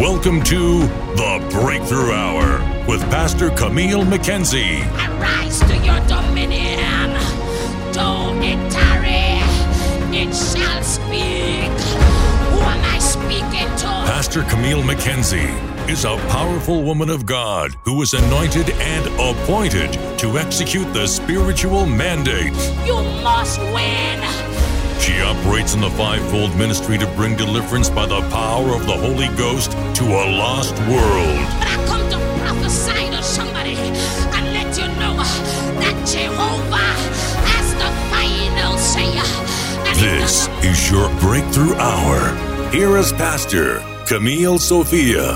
Welcome to the Breakthrough Hour with Pastor Camille McKenzie. Arise to your dominion. Do it tarry. It shall speak. Who am I speaking to? Pastor Camille McKenzie is a powerful woman of God who was anointed and appointed to execute the spiritual mandate. You must win. She operates in the fivefold ministry to bring deliverance by the power of the Holy Ghost to a lost world. But I come to prophesy to somebody and let you know that Jehovah has the final say. This is your Breakthrough Hour. Here is Pastor Camille Sophia.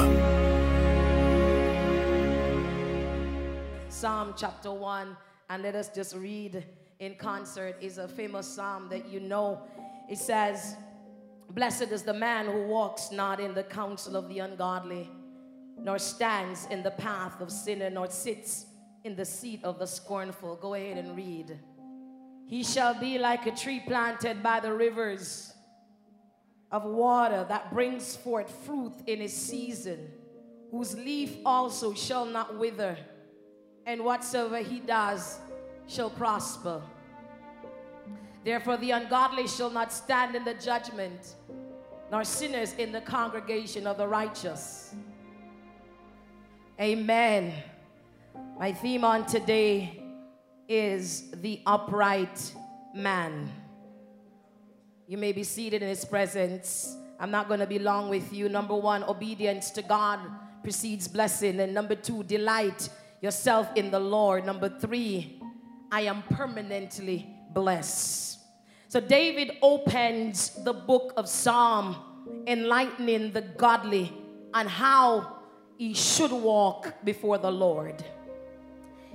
Psalm chapter 1, and let us just read in concert, is a famous psalm that you know. It says, Blessed is the man who walks not in the counsel of the ungodly, nor stands in the path of sinner, nor sits in the seat of the scornful. Go ahead and read. He shall be like a tree planted by the rivers of water that brings forth fruit in its season, whose leaf also shall not wither, and whatsoever he does shall prosper. Therefore, the ungodly shall not stand in the judgment, nor sinners in the congregation of the righteous. Amen. My theme on today is the upright man. You may be seated in his presence. I'm not going to be long with you. Number one, obedience to God precedes blessing. And number two, delight yourself in the Lord. Number three, I am permanently blessed. So David opens the book of Psalm, enlightening the godly on how he should walk before the Lord.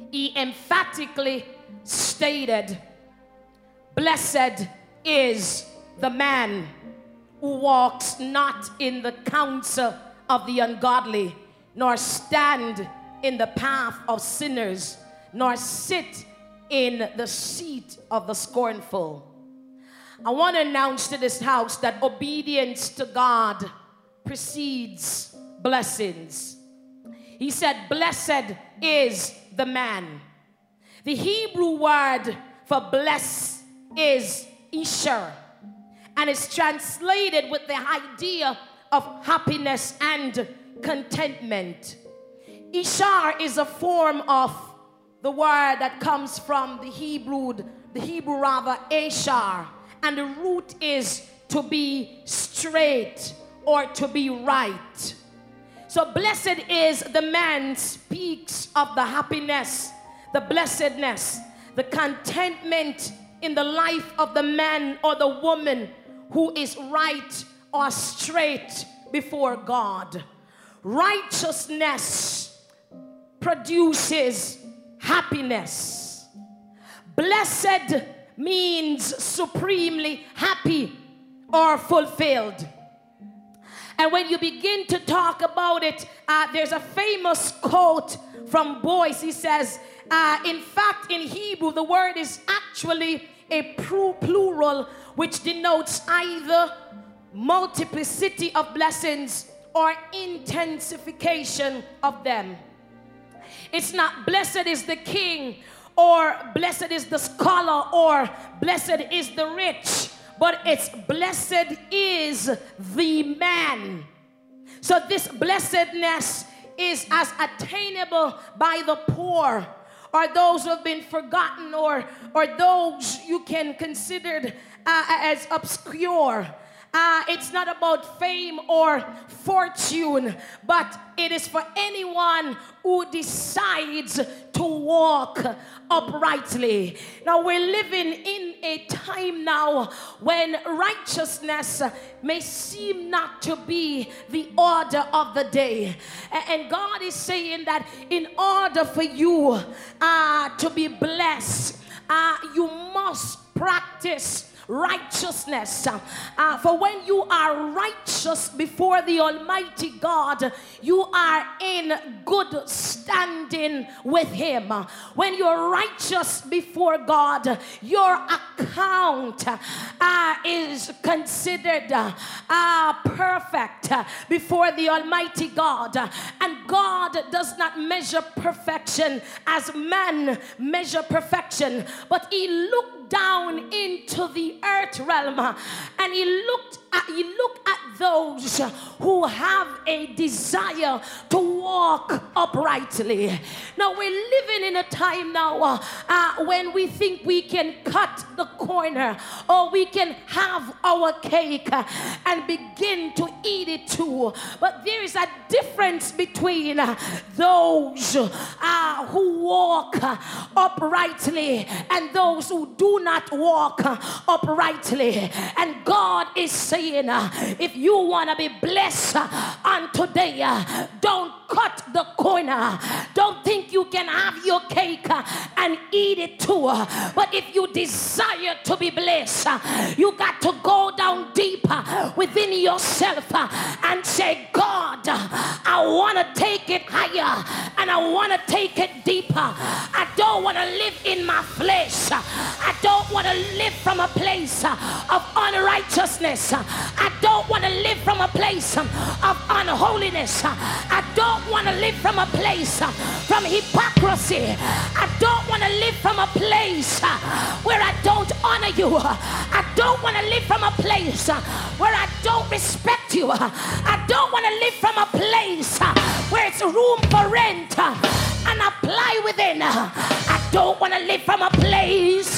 He emphatically stated, Blessed is the man who walks not in the counsel of the ungodly, nor stand in the path of sinners, nor sit in the seat of the scornful. I want to announce to this house that obedience to God precedes blessings. He said, Blessed is the man. The Hebrew word for bless is Isher, and it's translated with the idea of happiness and contentment. Ishar is a form of the word that comes from the Hebrew, the Hebrew rather, Ashar, and the root is to be straight or to be right. So blessed is the man speaks of the happiness, the blessedness, the contentment in the life of the man or the woman who is right or straight before God. Righteousness produces happiness. Blessed means supremely happy or fulfilled. And when you begin to talk about it, uh, there's a famous quote from Boice. He says, uh, in fact, in Hebrew, the word is actually a plural, which denotes either multiplicity of blessings or intensification of them. It's not blessed is the king, or blessed is the scholar, or blessed is the rich, but it's blessed is the man. So, this blessedness is as attainable by the poor or those who have been forgotten or, or those you can consider uh, as obscure. Uh, it's not about fame or fortune, but it is for anyone who decides to walk uprightly. Now, we're living in a time now when righteousness may seem not to be the order of the day. And God is saying that in order for you uh, to be blessed, uh, you must practice righteousness. Uh, for when you are righteous before the Almighty God, you are in good standing with Him. When you're righteous before God, your account uh, is considered uh, perfect before the Almighty God. And God does not measure perfection as man measure perfection, but He looked down into the earth realm. And He looked at, He looked at those who have a desire to walk uprightly. Now we're living in a time now uh, uh, when we think we can cut the corner or we can have our cake and begin to eat it too. But there is a difference between those uh, who walk uprightly and those who do not walk uprightly. And God is saying, uh, if you want to be blessed uh, on today, uh, don't cut the corner. Don't think you can have your cake uh, and eat it too. But if you desire to be blessed, uh, you got to go down deeper within yourself uh, and say, God, I want to take it higher and I want to take it deeper. I don't want to live in my flesh. I don't want to live from a place of unrighteousness. I don't want to live from a place um, of unholiness. I don't want to live from a place uh, from hypocrisy. I don't want to live from a place uh, where I don't honor you. I don't want to live from a place uh, where I don't respect you. I don't want to live from a place where it's room for rent and apply within. I don't want to live from a place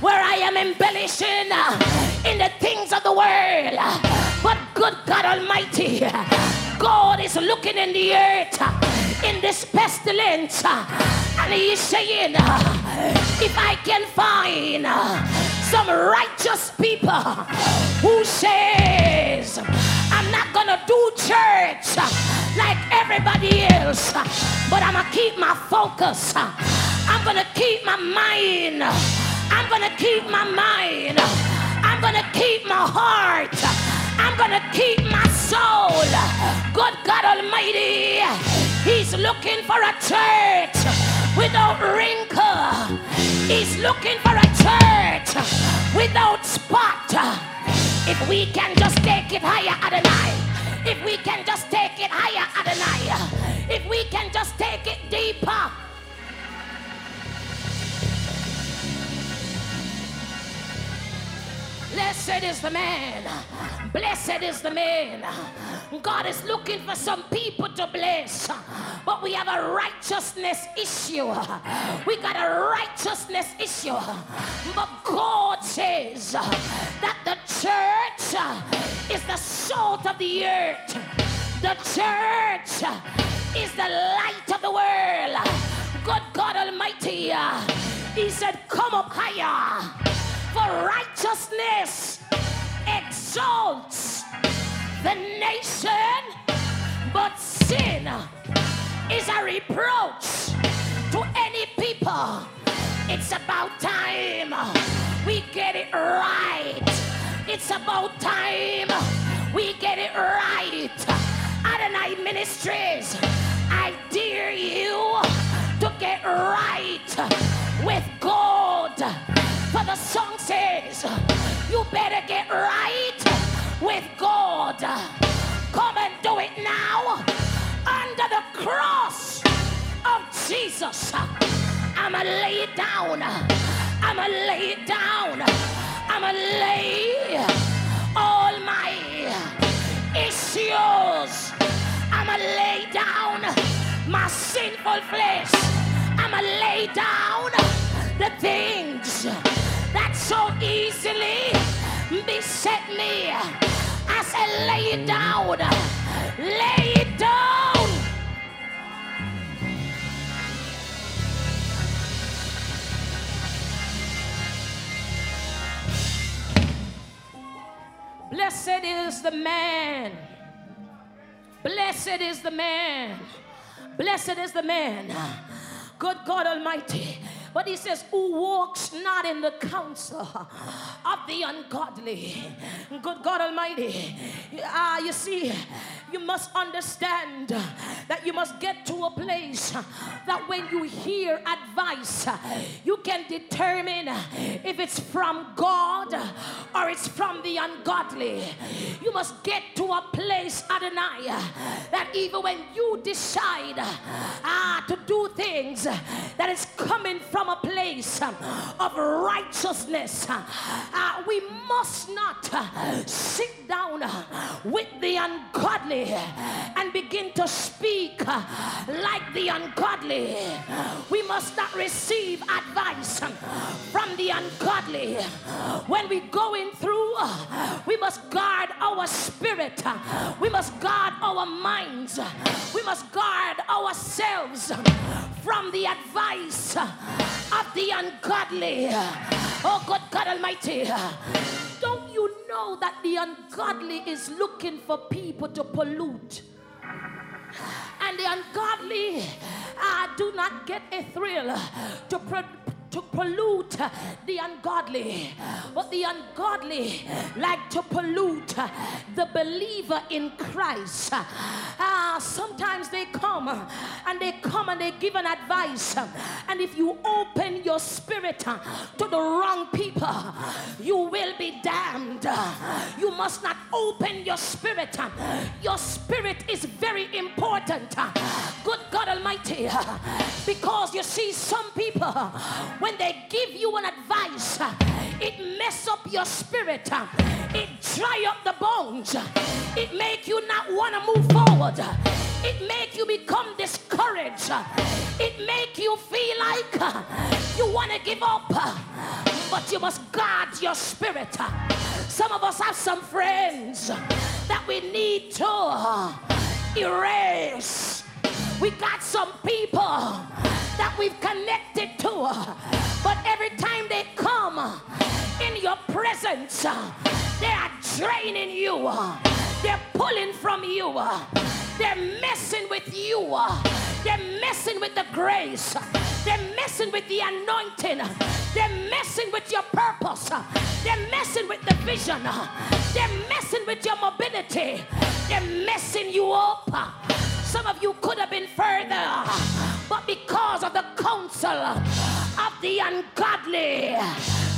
where I am embellishing in the things of the world. But good God Almighty, God is looking in the earth in this pestilence and He is saying, if I can find some righteous people who says, I'm not gonna do church like everybody else, but I'm gonna keep my focus. I'm gonna keep my mind. I'm gonna keep my mind. I'm gonna keep my heart. I'm gonna keep my soul. Good God Almighty, He's looking for a church without wrinkle. He's looking for a church without spot. If we can just take it higher, Adonai. If we can just take it higher, Adonai. If we can just take it deeper. Blessed is the man. Blessed is the man. God is looking for some people to bless. But we have a righteousness issue. We got a righteousness issue. But God says that the church is the salt of the earth. The church is the light of the world. Good God Almighty. He said, Come up higher. For righteousness exalts the nation, but sin is a reproach to any people. It's about time we get it right. It's about time we get it right. Adonai Ministries, I dare you to get right with God. For the song says, you better get right with God. Come and do it now under the cross of Jesus. I'ma lay it down. I'ma lay it down. I'ma lay all my issues. I'ma lay down my sinful flesh. I'ma lay down the things that so easily beset me. I said, lay it down. Lay it down. Blessed is the man. Blessed is the man. Blessed is the man. Good God Almighty But he says, Who walks not in the counsel of the ungodly. Good God Almighty. Ah, you see, you must understand that you must get to a place that when you hear advice, you can determine if it's from God or it's from the ungodly. You must get to a place, Adonai, that even when you decide ah, to do things that is coming from a place uh, of righteousness, uh, we must not uh, sit down uh, with the ungodly and begin to speak like the ungodly. We must not receive advice um, from the ungodly. When we going through, we must guard our spirit. We must guard our minds. We must guard ourselves um, from the advice of the ungodly. Oh, good God Almighty. Don't you know that the ungodly is looking for people to pollute? And the ungodly uh, do not get a thrill to, pro- to pollute the ungodly, but the ungodly like to pollute the believer in Christ. Ah, sometimes they come and they come and they give an advice, and if you open your spirit to the wrong people, you will be damned. You must not open your spirit. Your spirit is very important. Good God Almighty, because you see, some people when they give you an advice, it mess up your spirit. It dry up the bones. It make you not want to move forward. It make you become discouraged. It make you feel like you want to give up. But you must guard your spirit. Some of us have some friends that we need to erase. We got some people that we've connected to. But every time they come in your presence, they are draining you. They're pulling from you. They're messing with you. They're messing with the grace. They're messing with the anointing. They're messing with your purpose. They're messing with the vision. They're messing with your mobility. They're messing you up. Some of you could have been further, but because of the counsel of the ungodly,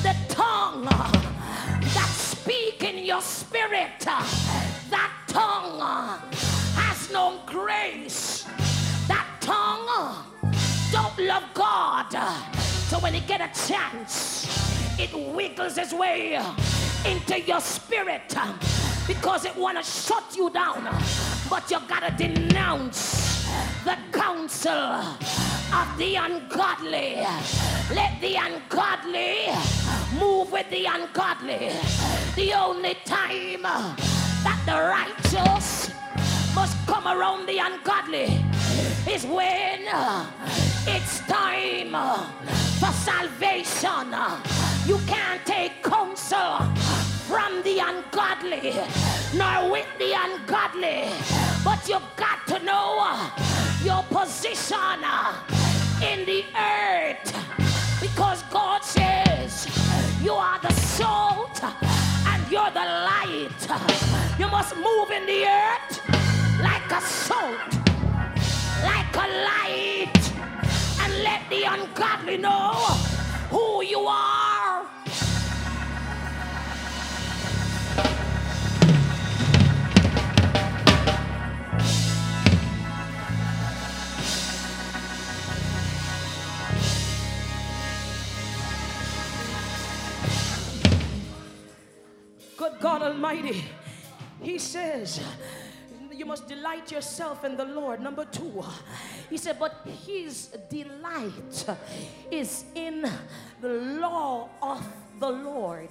the tongue that speak in your spirit, that tongue has no grace. That tongue don't love God. So when it get a chance, it wiggles its way into your spirit because it want to shut you down. But you got to denounce the counsel of the ungodly. Let the ungodly move with the ungodly. The only time that the righteous must come around the ungodly is when it's time for salvation. You can't take counsel from the ungodly, nor with the ungodly. But you've got to know your position in the earth because God says you are the salt and you're the light. You must move in the earth like a salt, like a light, and let the ungodly know who you are. Good God Almighty, He says, you must delight yourself in the Lord. Number two, he said, but his delight is in the law of the Lord.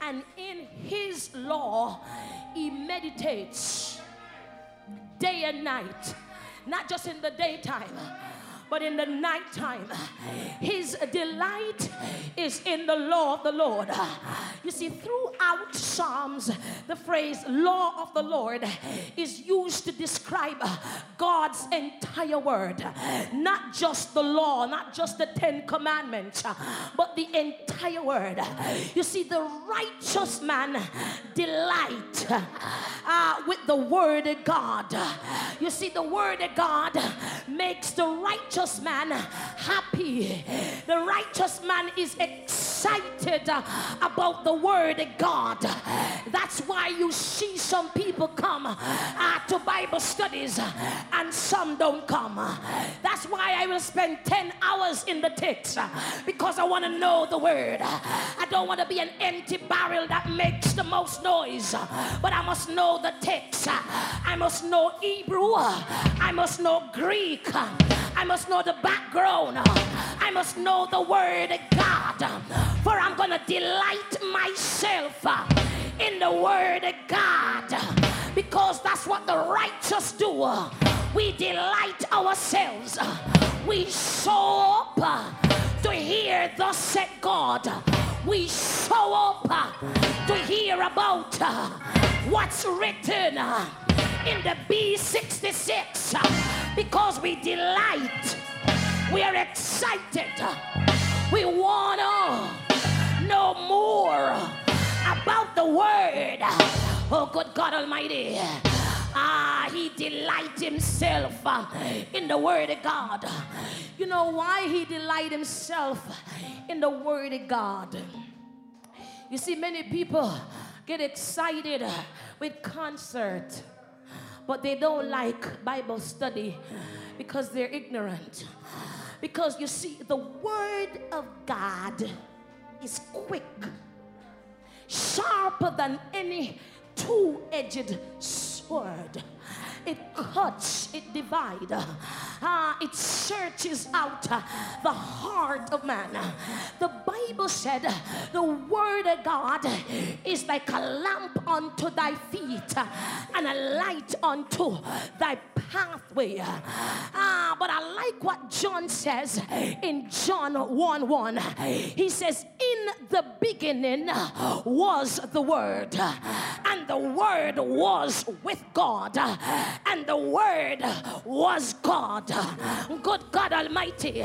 And in his law, he meditates day and night, not just in the daytime but in the nighttime, his delight is in the law of the Lord. You see, throughout Psalms, the phrase law of the Lord is used to describe God's entire word, not just the law, not just the Ten Commandments, but the entire word. You see, the righteous man delight uh, with the word of God. You see, the word of God makes the righteous man happy. The righteous man is excited about the word of God. That's why you see some people come uh, to Bible studies and some don't come. That's why I will spend 10 hours in the text because I want to know the word. I don't want to be an empty barrel that makes the most noise, but I must know the text. I must know Hebrew. I must know Greek. I must know the background. I must know the word of God. For I'm going to delight myself in the word of God because that's what the righteous do. We delight ourselves. We show up to hear thus said God. We show up to hear about what's written in the B66 because we delight. We are excited. We want to know more about the word. Oh, good God Almighty. Ah, he delight himself in the word of God. You know why he delight himself in the word of God? You see, many people get excited with concert, but they don't like Bible study because they're ignorant. Because you see, the word of God is quick, sharper than any two edged sword. It cuts, it divides, uh, it searches out uh, the heart of man. The Bible said the word of God is like a lamp unto thy feet uh, and a light unto thy pathway. Ah, but I like what John says in John 1 1. He says, In the beginning was the Word, and the Word was with God, and the Word was God. Good God Almighty.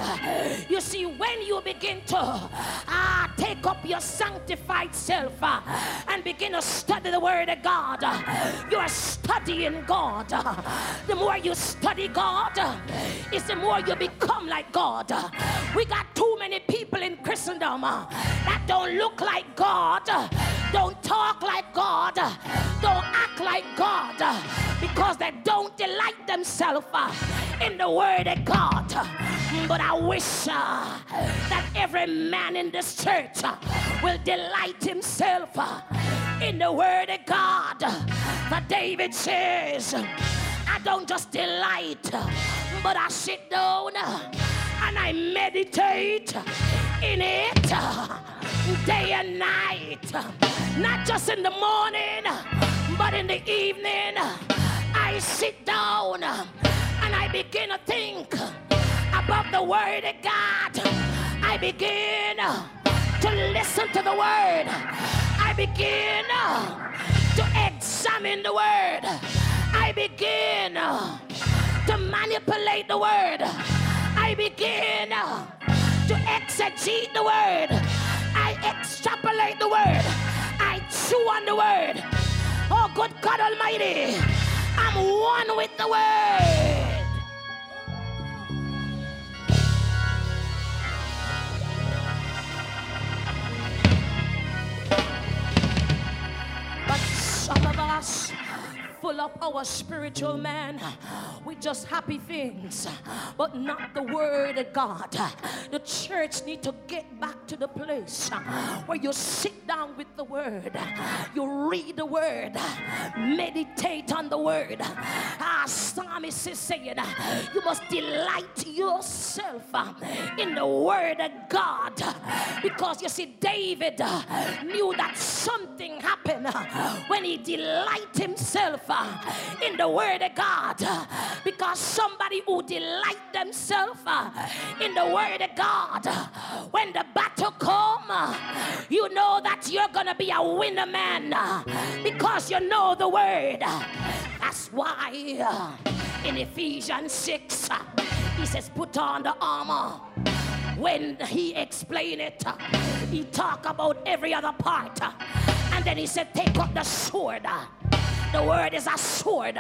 You see, when you begin to uh, take up your sanctified self uh, and begin to study the Word of God, you are studying God. The more you study God, is the more you become like God. We got too many people in Christendom that don't look like God, don't talk like God, don't act like God because they don't delight themselves in the Word of God. But I wish uh, that every man in this church uh, will delight himself uh, in the Word of God. For David says, I don't just delight, but I sit down and I meditate in it day and night. Not just in the morning, but in the evening. I sit down and I begin to think about the Word of God. I begin to listen to the Word. I begin to examine the Word. I begin to manipulate the Word. I begin to exegete the Word. I extrapolate the Word. I chew on the Word. Oh, good God Almighty. I'm one with the Word. Of our spiritual man with just happy things, but not the word of God. The church need to get back to the place where you sit down with the word, you read the word, meditate on the word. Ah, psalmist is saying, you must delight yourself in the word of God because you see, David knew that something happened when he delight himself in the word of God because somebody who delight themselves in the word of God when the battle come you know that you're gonna be a winner man because you know the word That's why uh, in Ephesians 6, uh, he says, put on the armor. When he explained it, uh, he talked about every other part. uh, And then he said, take up the sword. The word is a sword.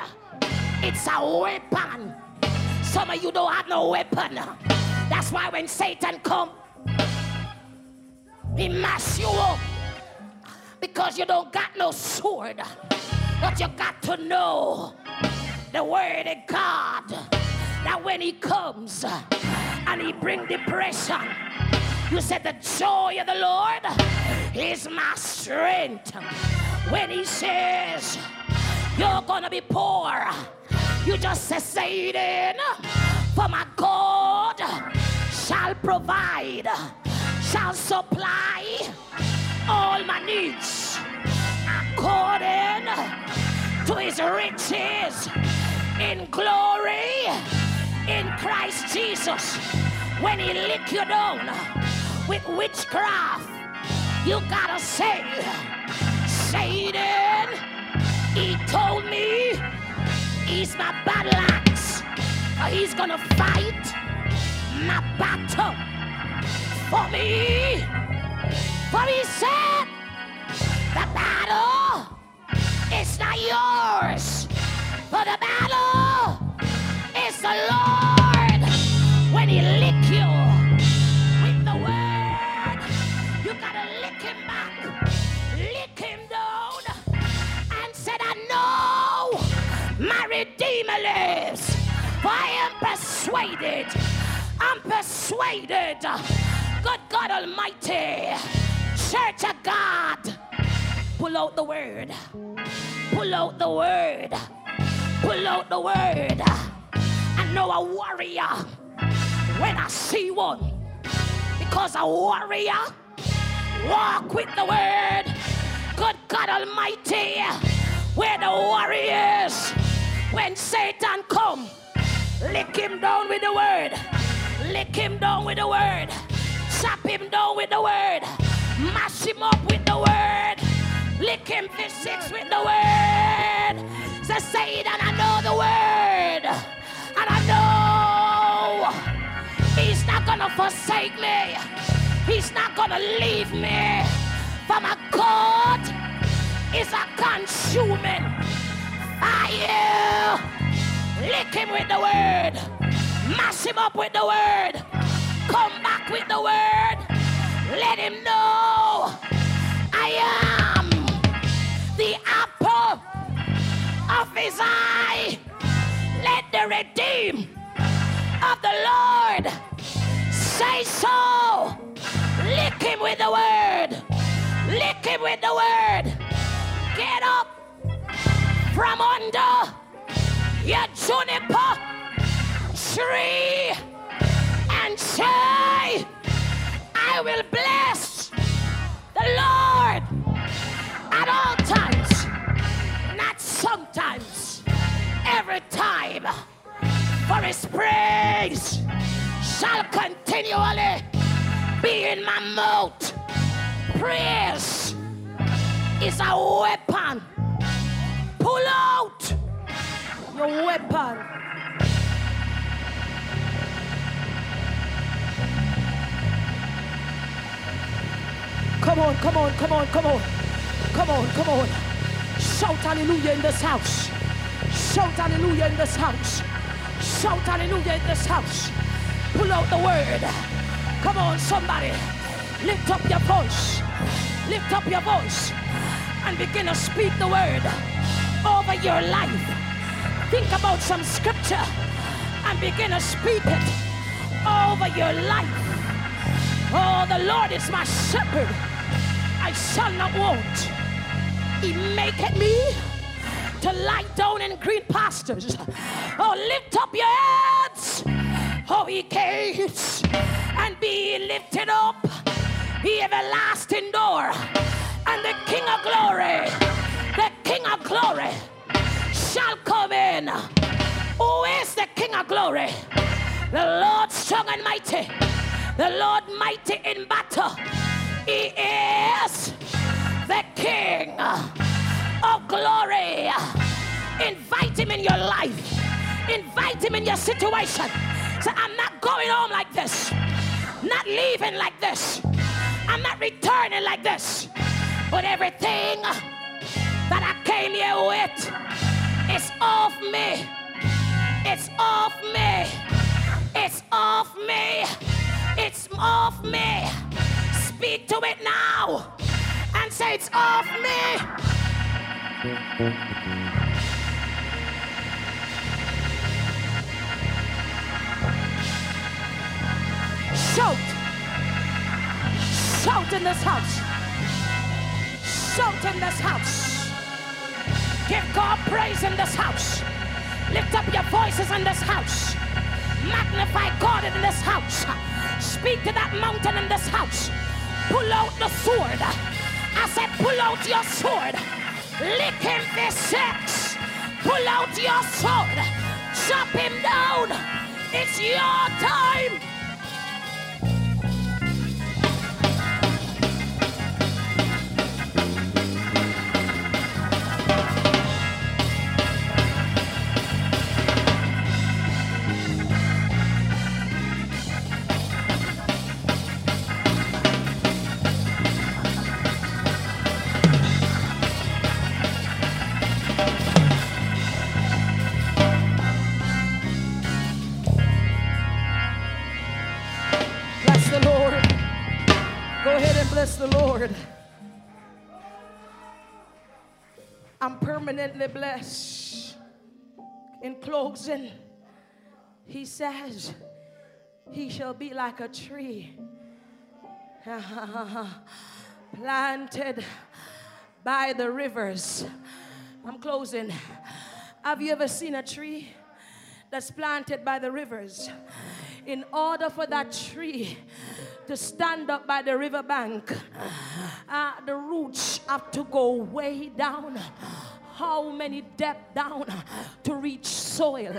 It's a weapon. Some of you don't have no weapon. That's why when Satan come, he mess you up because you don't got no sword. But you got to know the word of God that when he comes and he bring depression, you said the joy of the Lord is my strength. When he says you're gonna be poor, you just say Satan, for my God shall provide, shall supply all my needs according to his riches in glory in Christ Jesus. When he lick you down with witchcraft, you gotta say, Satan, he told me he's my battle axe. He's gonna fight my battle for me. For he said, the battle is not yours, Redeemer lives. For I am persuaded, I'm persuaded, good God Almighty, Church of God, pull out the word, pull out the word, pull out the word. I know a warrior when I see one, because a warrior walk with the word. Good God Almighty, where the warriors, when Satan come, lick him down with the word, lick him down with the word, chop him down with the word, mash him up with the word, lick him physics with the word. Say, Satan, I know the word, and I know he's not gonna forsake me. He's not gonna leave me. For my God is a consuming fire. Lick him with the word. Mash him up with the word. Come back with the word. Let him know I am the apple of his eye. Let the redeemed of the Lord say so. Lick him with the word. Lick him with the word. Get up from under your juniper tree and say, I will bless the Lord at all times, not sometimes, every time. For his praise shall continually be in my mouth. Praise is a weapon. Pull out Your weapon. Come on, come on, come on, come on. Come on, come on. Shout hallelujah in this house. Shout hallelujah in this house. Shout hallelujah in this house. Pull out the word. Come on, somebody. Lift up your voice. Lift up your voice and begin to speak the word over your life. Think about some scripture and begin to speak it over your life. Oh, the Lord is my shepherd. I shall not want. He maketh me to lie down in green pastures. Oh, lift up your heads, oh, ye gates, and be lifted up, ye everlasting door. And the King of glory, Who is the King of glory? The Lord strong and mighty, the Lord mighty in battle. He is the King of glory. Invite him in your life. Invite him in your situation. Say, I'm not going home like this. Not leaving like this. I'm not returning like this. But everything that I came here with is off me. It's off me. It's off me. It's off me. Speak to it now and say it's off me. Shout. Shout in this house. Shout in this house. Give God praise in this house. Lift up your voices in this house. Magnify God in this house. Speak to that mountain in this house. Pull out the sword. I said, pull out your sword. Lick him this sex. Pull out your sword. Chop him down. It's your time. Bless the Lord. I'm permanently blessed. In closing, he says, He shall be like a tree planted by the rivers. I'm closing. Have you ever seen a tree that's planted by the rivers? In order for that tree to stand up by the riverbank, uh, the roots have to go way down. How many depth down to reach soil?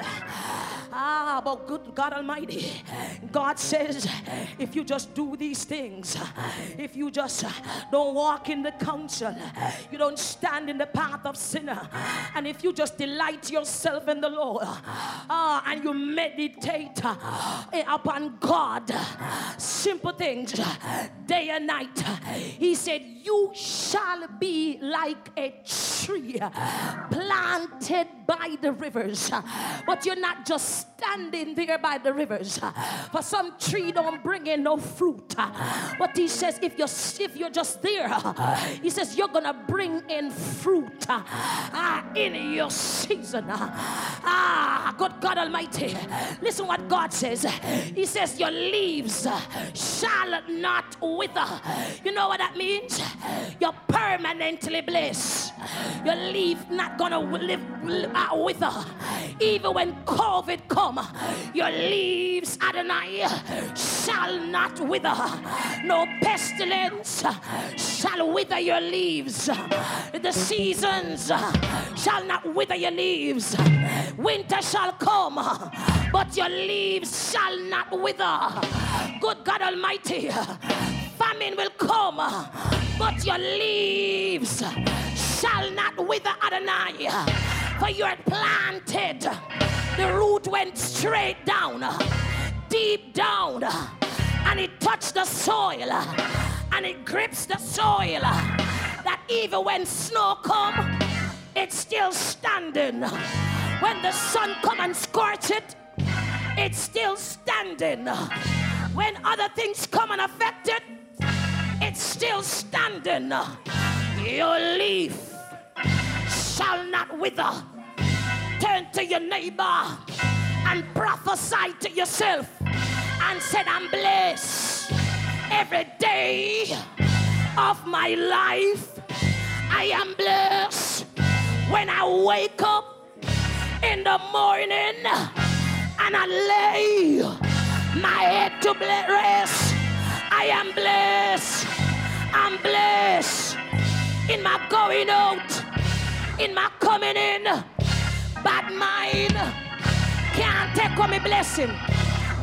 Ah, but good God Almighty, God says, if you just do these things, if you just don't walk in the counsel, you don't stand in the path of sinner, and if you just delight yourself in the Lord, ah, and you meditate eh, upon God, simple things, day and night, He said, You shall be like a tree planted by the rivers. But you're not just standing there by the rivers. For some tree don't bring in no fruit. But he says if you're if you're just there, he says you're gonna bring in fruit ah, in your season. Ah, good God Almighty. Listen what God says. He says your leaves shall not wither. You know what that means? You're permanently blessed. Your leaf not gonna live uh, wither. Even when COVID come, your leaves, Adonai, shall not wither. No pestilence shall wither your leaves. The seasons shall not wither your leaves. Winter shall come, but your leaves shall not wither. Good God Almighty, famine will come, but your leaves shall not wither, Adonai. For you are planted. The root went straight down, deep down, and it touched the soil, and it grips the soil. That even when snow come, it's still standing. When the sun come and scorch it, it's still standing. When other things come and affect it, it's still standing. Your leaf shall not wither. Turn to your neighbor and prophesy to yourself and said, I'm blessed every day of my life. I am blessed when I wake up in the morning and I lay my head to rest. I am blessed. I'm blessed in my going out, in my coming in. Bad mind can't take away my blessing.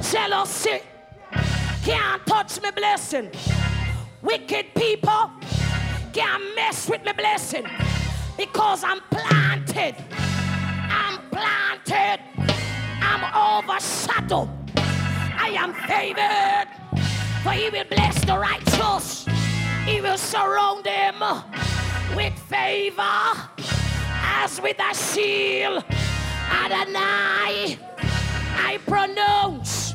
Jealousy can't touch my blessing. Wicked people can't mess with my blessing because I'm planted I'm planted. I'm overshadowed. I am favored. For he will bless the righteous. He will surround them with favor as with a shield. Adonai, I pronounce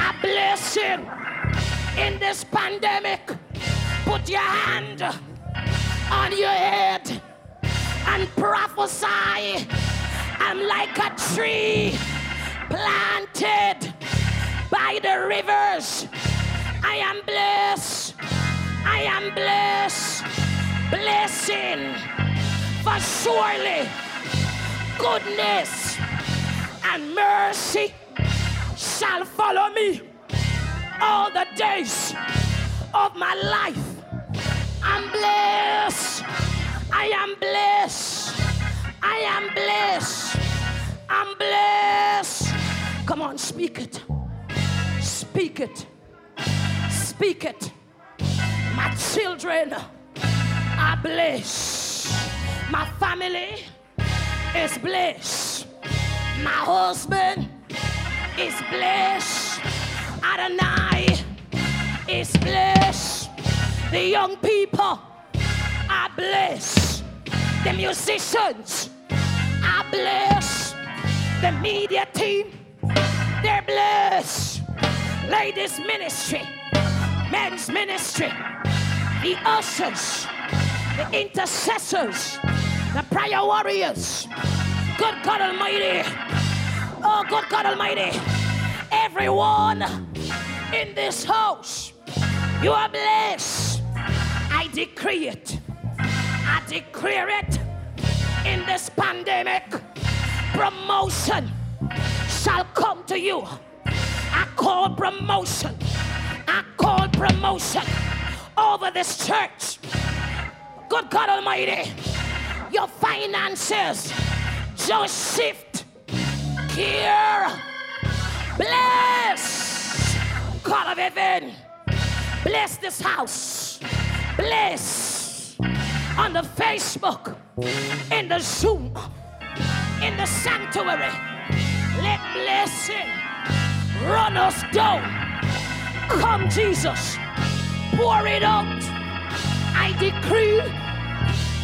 a blessing in this pandemic. Put your hand on your head and prophesy. I'm like a tree planted by the rivers. I am blessed. I am blessed. Blessing. For surely goodness and mercy shall follow me all the days of my life. I'm blessed. I am blessed. I am blessed. I'm blessed. Come on, speak it. Speak it. Speak it. My children are blessed. My family is blessed. My husband is blessed. Adonai is blessed. The young people are blessed. The musicians are blessed. The media team, they're blessed. Ladies' ministry, men's ministry, the ushers, the intercessors, the prayer warriors. Good God Almighty. Oh, good God Almighty. Everyone in this house, you are blessed. I decree it. I declare it in this pandemic. Promotion shall come to you. I call promotion. I call promotion over this church. Good God Almighty, your finances just shift here. Bless God of heaven. Bless this house. Bless on the Facebook, in the Zoom, in the sanctuary. Let blessing run us down. Come, Jesus, pour it out. I decree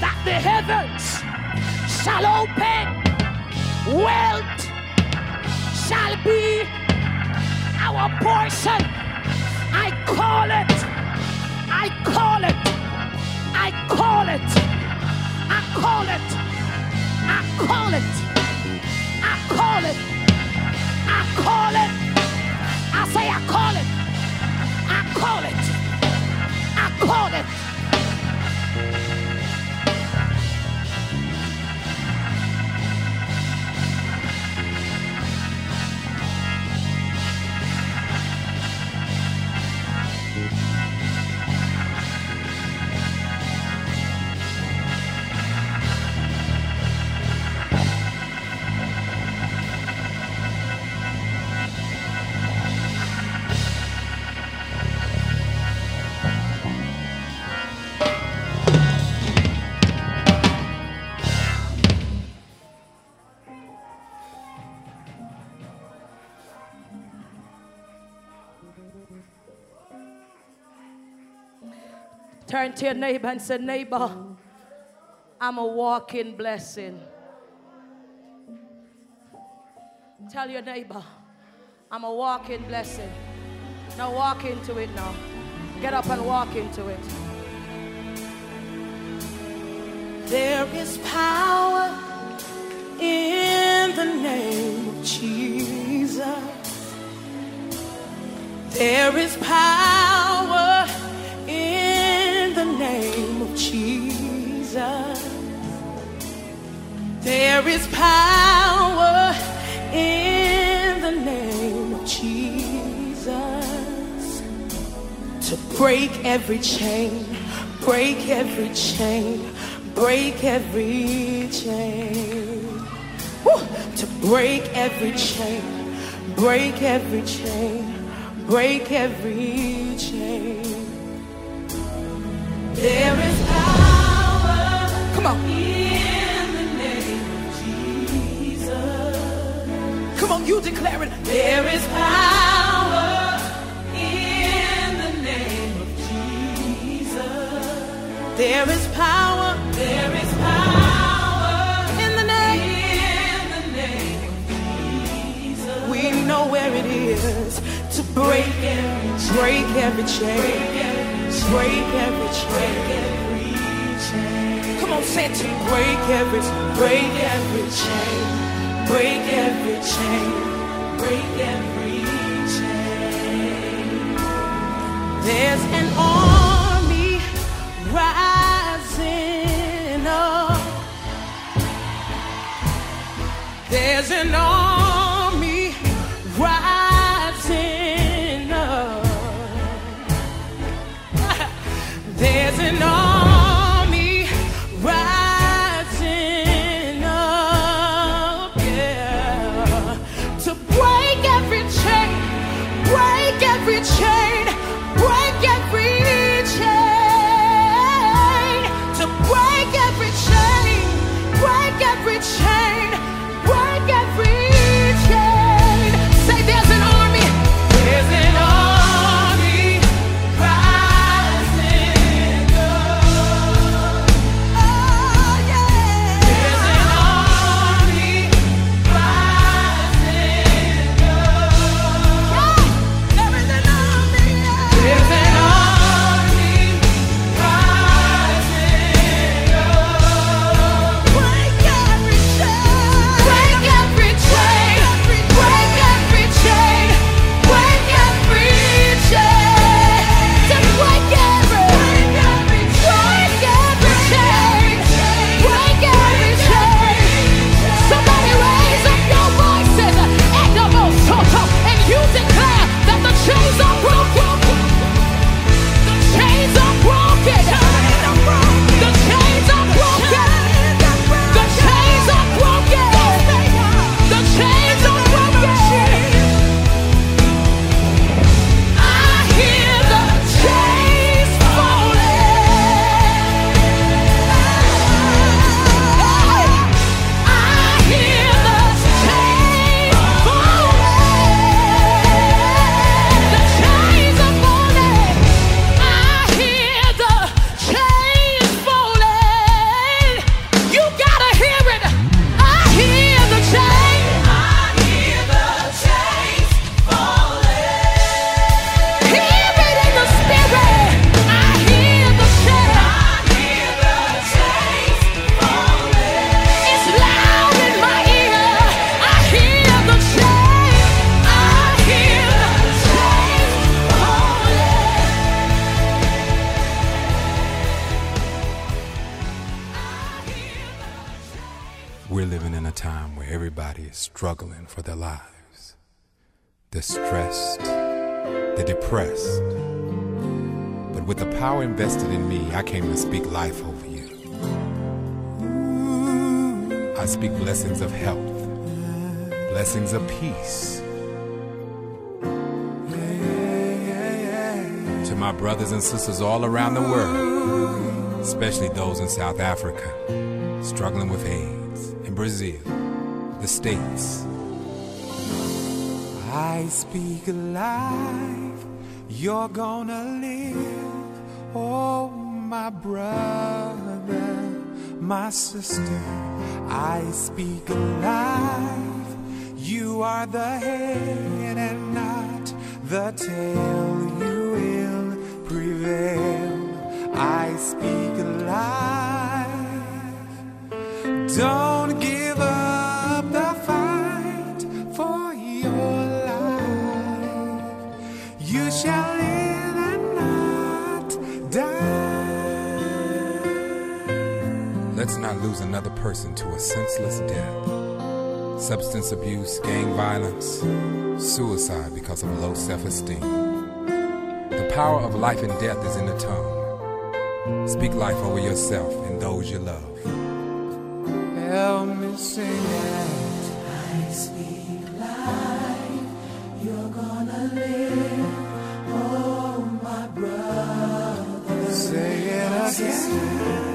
that the heavens shall open, wealth shall be our portion. I call it, I call it, I call it, I call it, I call it, I call it, I call it. I say I call it, I call it, I Turn to your neighbor and say, Neighbor, I'm a walking blessing. Tell your neighbor, I'm a walking blessing. Now walk into it now. Get up and walk into it. There is power in the name of Jesus. There is power Jesus. There is power in the name of Jesus to break every chain, break every chain, break every chain. Woo! To break every chain, break every chain, break every chain. There is Come on. in the name of Jesus. Come on, you declare it. There is power in the name of Jesus. There is power. There is power in the name. In the name of Jesus. We know where it is to break every break every chain. Break every chain. Come on, say it to. Break every break every chain. Break every chain. Break every chain. There's an army rising up. There's an army rising up. There's an army invested in me, I came to speak life over you. I speak blessings of health, blessings of peace. To my brothers and sisters all around the world, especially those in South Africa, struggling with AIDS, in Brazil, the States. I speak life, you're gonna live. Oh, my brother, my sister, I speak life. You are the head and not the tail. You will prevail. I speak life. Don't Let's not lose another person to a senseless death. Substance abuse, gang violence, suicide because of low self esteem. The power of life and death is in the tongue. Speak life over yourself and those you love. Help me sing it. I speak life, you're gonna live. Oh, my brother. Say it again.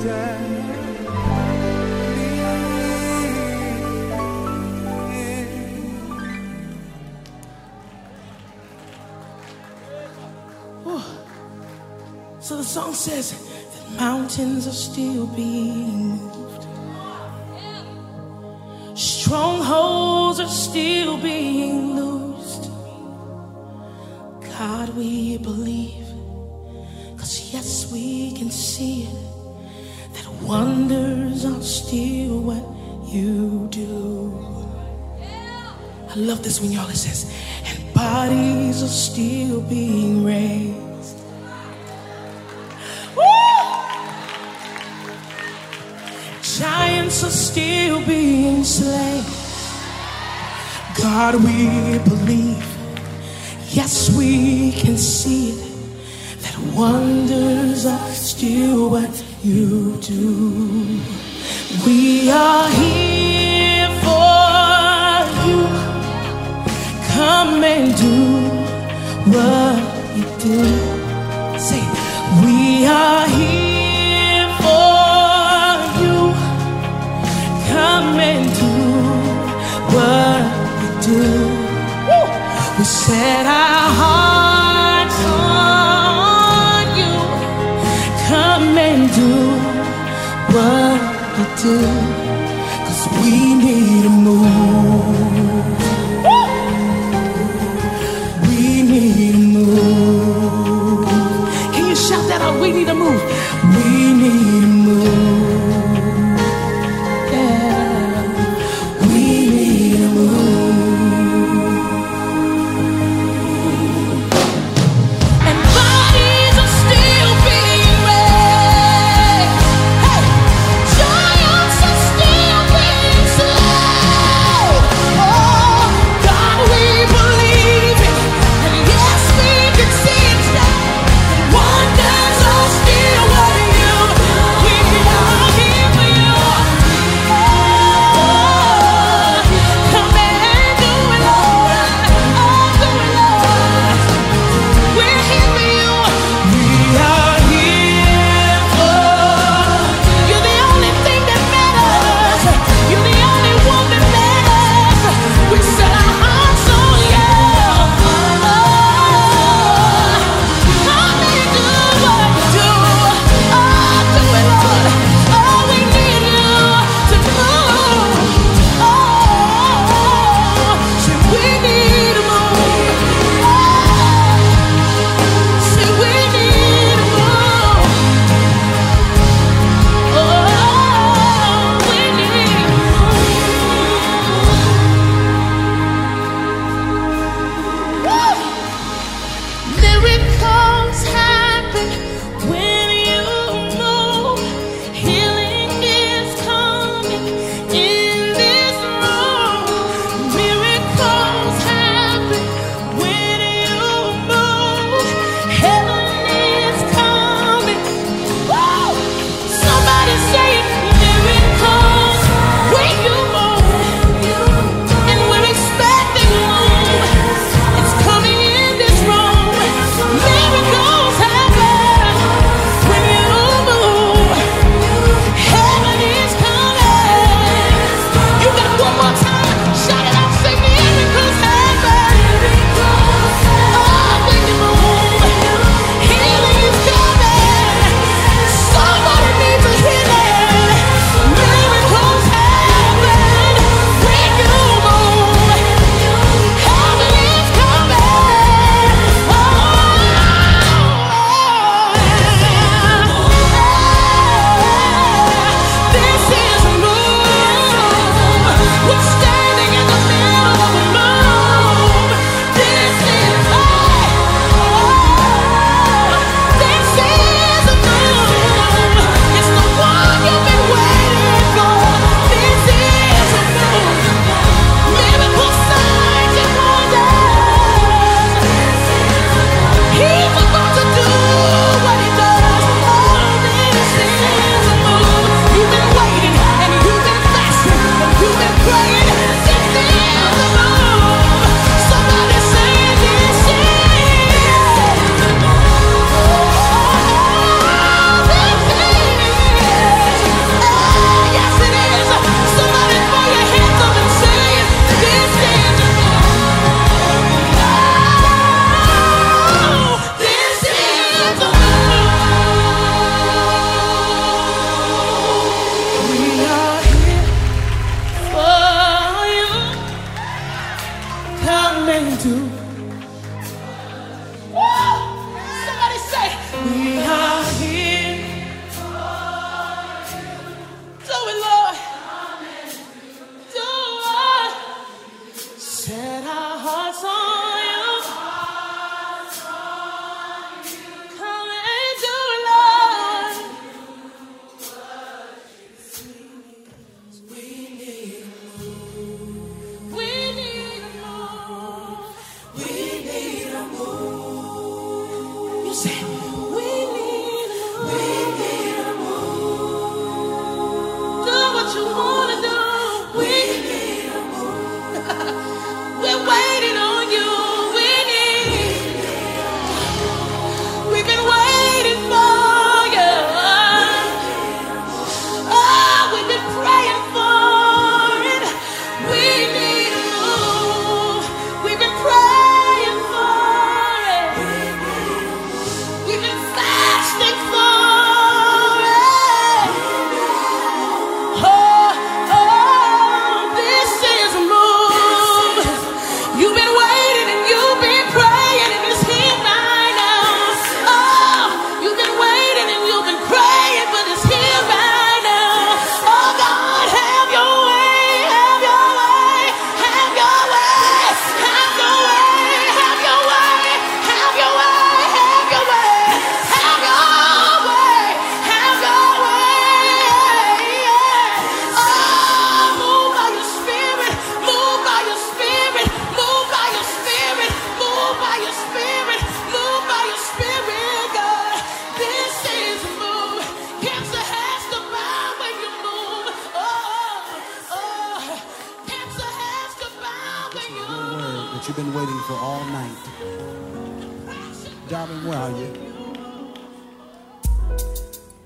So the song says that mountains are still being moved. Strongholds are still being loosed. God, we believe. Cause yes, we can see it. Wonders are still what you do. I love this when y'all it says, and bodies are still being raised. Woo! Giants are still being slain. God, we believe. Yes, we can see it. That wonders are still what you do. We are here for you. Come and do what you do.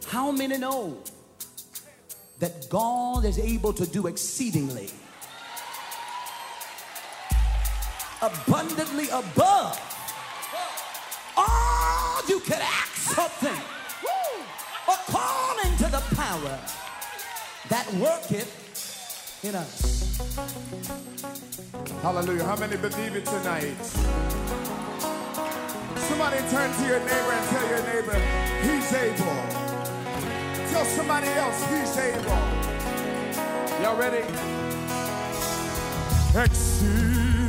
How many know that God is able to do exceedingly, abundantly above all you can ask something, according to the power that worketh in us? Hallelujah. How many believe it tonight? Somebody turn to your neighbor and tell your neighbor, he's able. Tell somebody else he's able. Y'all ready? Exceedingly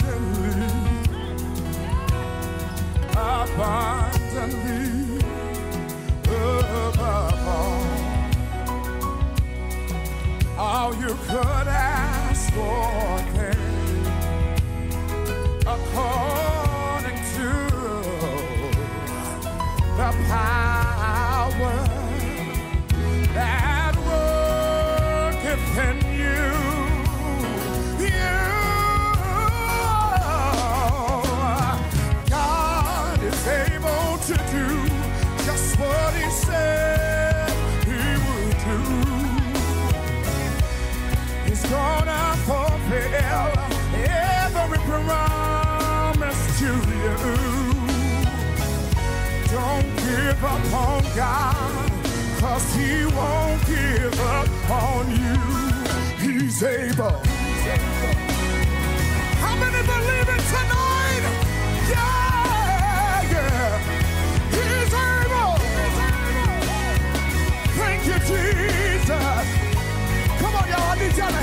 abundantly above all, all you could ask for. According up high. give up on God, cause he won't give up on you. He's able. How many believe it tonight? Yeah, yeah. He's able. Thank you, Jesus. Come on, y'all. I need y'all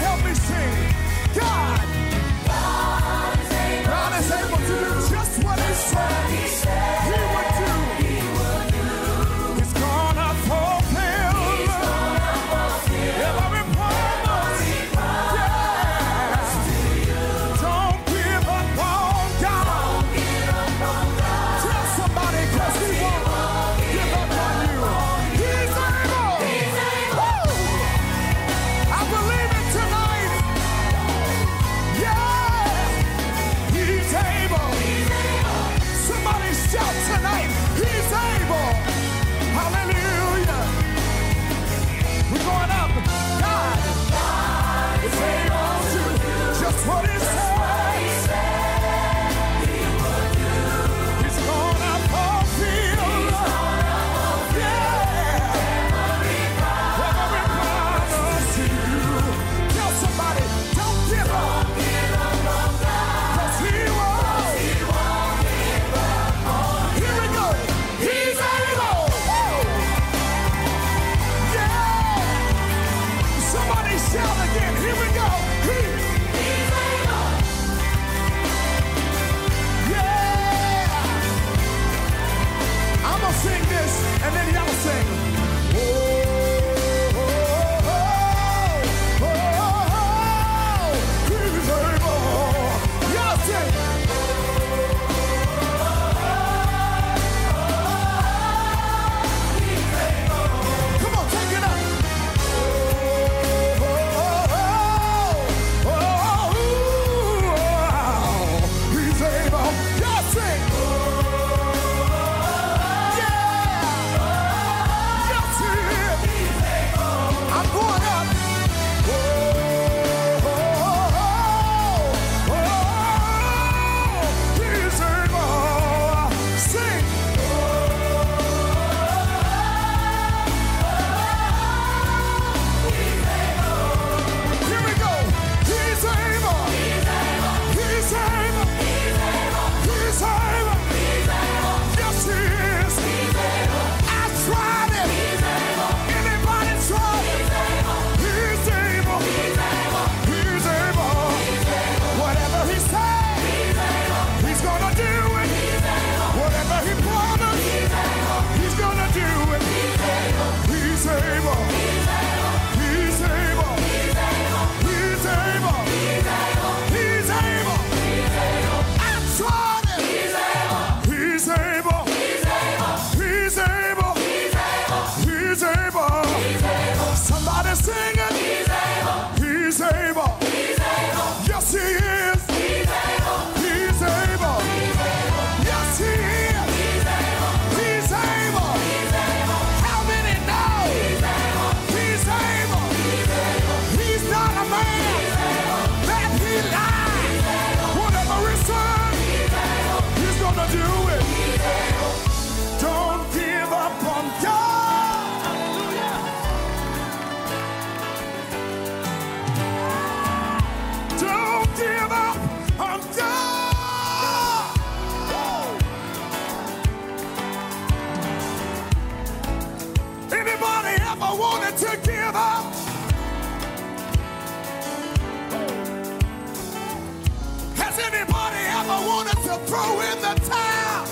wanted to throw in the towel?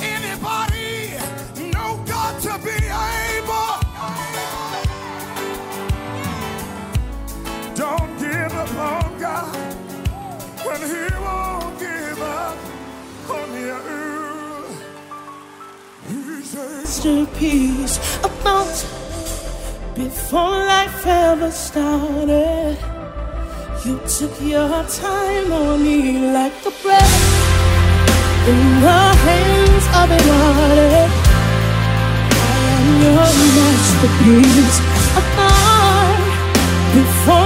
Anybody know God to be able? Don't give up on God when He won't give up on you. He's able. masterpiece about before life ever started. You took your time on me like a breath in the hands of an artist. I am your masterpiece about before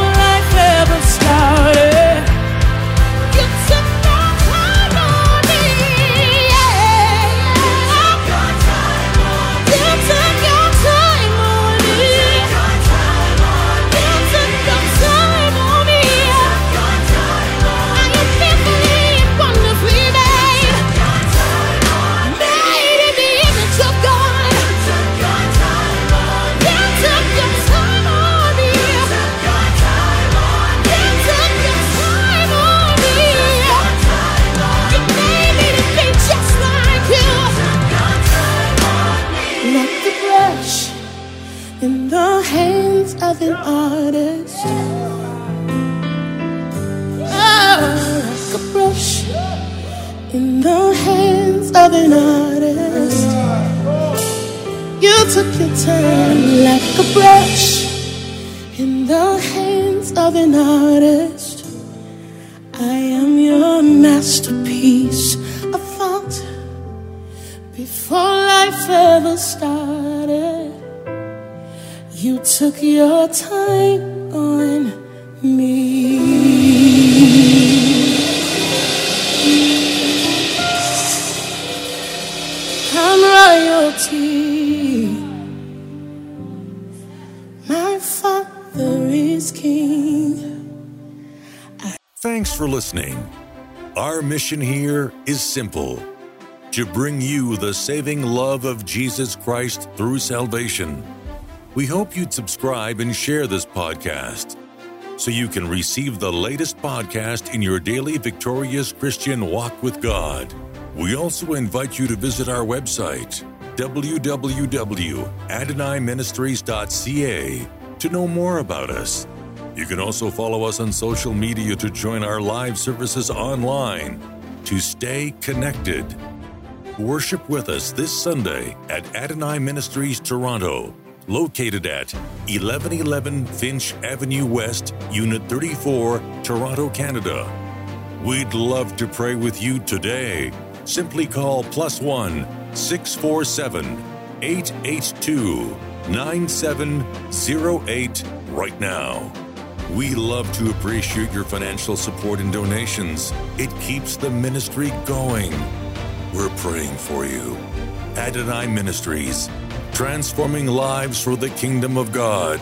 time like a brush in the hands of an artist. I am your masterpiece. I thought before life ever started, you took your time on me. For listening. Our mission here is simple to bring you the saving love of Jesus Christ through salvation. We hope you'd subscribe and share this podcast so you can receive the latest podcast in your daily victorious Christian walk with God. We also invite you to visit our website, www.adonaiministries.ca, to know more about us. You can also follow us on social media to join our live services online to stay connected. Worship with us this Sunday at Adonai Ministries Toronto, located at 1111 Finch Avenue West, Unit 34, Toronto, Canada. We'd love to pray with you today. Simply call plus one 647 882 9708 right now. We love to appreciate your financial support and donations. It keeps the ministry going. We're praying for you. Adonai Ministries, transforming lives for the kingdom of God.